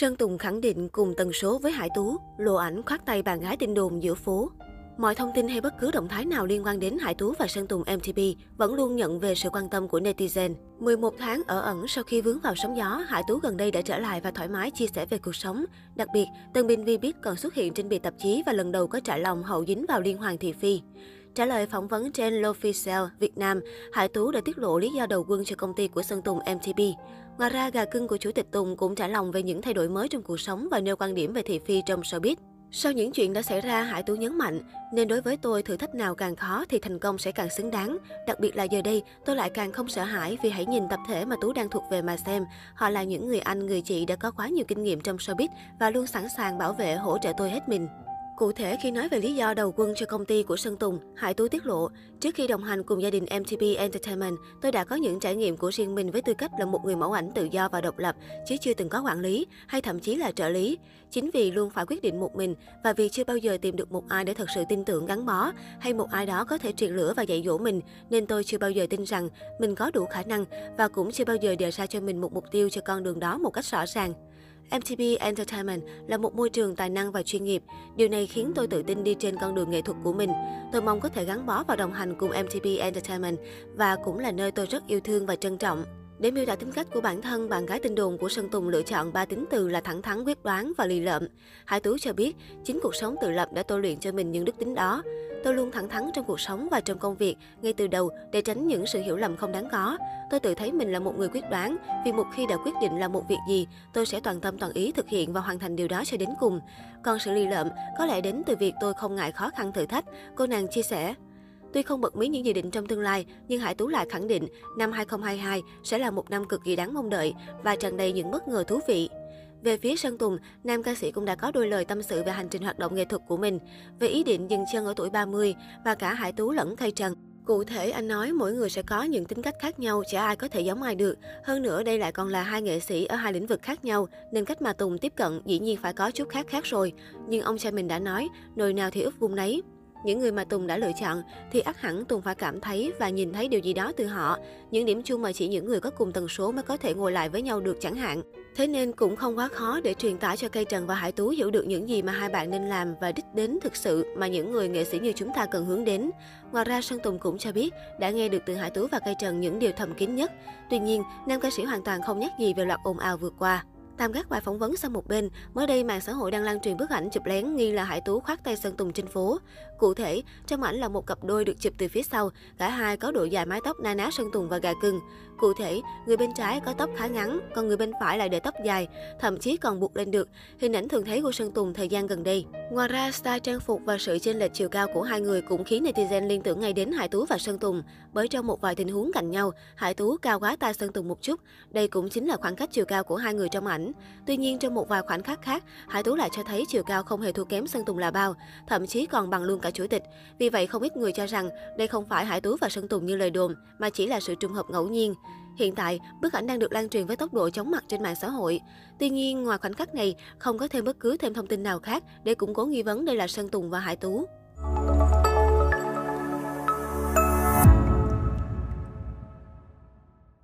Sơn Tùng khẳng định cùng tần số với Hải Tú, lộ ảnh khoát tay bạn gái tin đồn giữa phố. Mọi thông tin hay bất cứ động thái nào liên quan đến Hải Tú và Sơn Tùng MTP vẫn luôn nhận về sự quan tâm của netizen. 11 tháng ở ẩn sau khi vướng vào sóng gió, Hải Tú gần đây đã trở lại và thoải mái chia sẻ về cuộc sống. Đặc biệt, Tân binh Vi biết còn xuất hiện trên bìa tạp chí và lần đầu có trả lòng hậu dính vào liên hoàng thị phi. Trả lời phỏng vấn trên L'Officiel Việt Nam, Hải Tú đã tiết lộ lý do đầu quân cho công ty của Sơn Tùng MTP. Ngoài ra, gà cưng của Chủ tịch Tùng cũng trả lòng về những thay đổi mới trong cuộc sống và nêu quan điểm về thị phi trong showbiz. Sau những chuyện đã xảy ra, Hải Tú nhấn mạnh, nên đối với tôi thử thách nào càng khó thì thành công sẽ càng xứng đáng. Đặc biệt là giờ đây, tôi lại càng không sợ hãi vì hãy nhìn tập thể mà Tú đang thuộc về mà xem. Họ là những người anh, người chị đã có quá nhiều kinh nghiệm trong showbiz và luôn sẵn sàng bảo vệ, hỗ trợ tôi hết mình. Cụ thể, khi nói về lý do đầu quân cho công ty của Sơn Tùng, Hải Tú tiết lộ, trước khi đồng hành cùng gia đình MTP Entertainment, tôi đã có những trải nghiệm của riêng mình với tư cách là một người mẫu ảnh tự do và độc lập, chứ chưa từng có quản lý hay thậm chí là trợ lý. Chính vì luôn phải quyết định một mình và vì chưa bao giờ tìm được một ai để thật sự tin tưởng gắn bó hay một ai đó có thể truyền lửa và dạy dỗ mình, nên tôi chưa bao giờ tin rằng mình có đủ khả năng và cũng chưa bao giờ đề ra cho mình một mục tiêu cho con đường đó một cách rõ ràng. MTV Entertainment là một môi trường tài năng và chuyên nghiệp. Điều này khiến tôi tự tin đi trên con đường nghệ thuật của mình. Tôi mong có thể gắn bó và đồng hành cùng MTV Entertainment và cũng là nơi tôi rất yêu thương và trân trọng. Để miêu tả tính cách của bản thân, bạn gái tin đồn của Sơn Tùng lựa chọn ba tính từ là thẳng thắn, quyết đoán và lì lợm. Hải Tú cho biết, chính cuộc sống tự lập đã tôi luyện cho mình những đức tính đó. Tôi luôn thẳng thắn trong cuộc sống và trong công việc, ngay từ đầu để tránh những sự hiểu lầm không đáng có. Tôi tự thấy mình là một người quyết đoán, vì một khi đã quyết định làm một việc gì, tôi sẽ toàn tâm toàn ý thực hiện và hoàn thành điều đó cho đến cùng. Còn sự lì lợm có lẽ đến từ việc tôi không ngại khó khăn thử thách, cô nàng chia sẻ. Tuy không bật mí những dự định trong tương lai, nhưng Hải Tú lại khẳng định năm 2022 sẽ là một năm cực kỳ đáng mong đợi và tràn đầy những bất ngờ thú vị. Về phía Sơn Tùng, nam ca sĩ cũng đã có đôi lời tâm sự về hành trình hoạt động nghệ thuật của mình, về ý định dừng chân ở tuổi 30 và cả Hải Tú lẫn Khay Trần. Cụ thể, anh nói mỗi người sẽ có những tính cách khác nhau, chả ai có thể giống ai được. Hơn nữa, đây lại còn là hai nghệ sĩ ở hai lĩnh vực khác nhau, nên cách mà Tùng tiếp cận dĩ nhiên phải có chút khác khác rồi. Nhưng ông trai mình đã nói, nồi nào thì ướp vung nấy. Những người mà Tùng đã lựa chọn thì ắt hẳn Tùng phải cảm thấy và nhìn thấy điều gì đó từ họ. Những điểm chung mà chỉ những người có cùng tần số mới có thể ngồi lại với nhau được chẳng hạn. Thế nên cũng không quá khó để truyền tải cho Cây Trần và Hải Tú hiểu được những gì mà hai bạn nên làm và đích đến thực sự mà những người nghệ sĩ như chúng ta cần hướng đến. Ngoài ra, Sơn Tùng cũng cho biết đã nghe được từ Hải Tú và Cây Trần những điều thầm kín nhất. Tuy nhiên, nam ca sĩ hoàn toàn không nhắc gì về loạt ồn ào vừa qua. Tạm gác bài phỏng vấn sang một bên, mới đây mạng xã hội đang lan truyền bức ảnh chụp lén nghi là Hải Tú khoác tay Sơn Tùng trên phố. Cụ thể, trong ảnh là một cặp đôi được chụp từ phía sau, cả hai có độ dài mái tóc na ná Sơn Tùng và gà cưng. Cụ thể, người bên trái có tóc khá ngắn, còn người bên phải lại để tóc dài, thậm chí còn buộc lên được. Hình ảnh thường thấy của Sơn Tùng thời gian gần đây. Ngoài ra, style trang phục và sự chênh lệch chiều cao của hai người cũng khiến netizen liên tưởng ngay đến Hải Tú và Sơn Tùng. Bởi trong một vài tình huống cạnh nhau, Hải Tú cao quá tay Sơn Tùng một chút. Đây cũng chính là khoảng cách chiều cao của hai người trong ảnh ảnh. Tuy nhiên, trong một vài khoảnh khắc khác, Hải Tú lại cho thấy chiều cao không hề thua kém Sơn Tùng là bao, thậm chí còn bằng luôn cả chủ tịch. Vì vậy, không ít người cho rằng đây không phải Hải Tú và Sơn Tùng như lời đồn, mà chỉ là sự trùng hợp ngẫu nhiên. Hiện tại, bức ảnh đang được lan truyền với tốc độ chóng mặt trên mạng xã hội. Tuy nhiên, ngoài khoảnh khắc này, không có thêm bất cứ thêm thông tin nào khác để củng cố nghi vấn đây là Sơn Tùng và Hải Tú.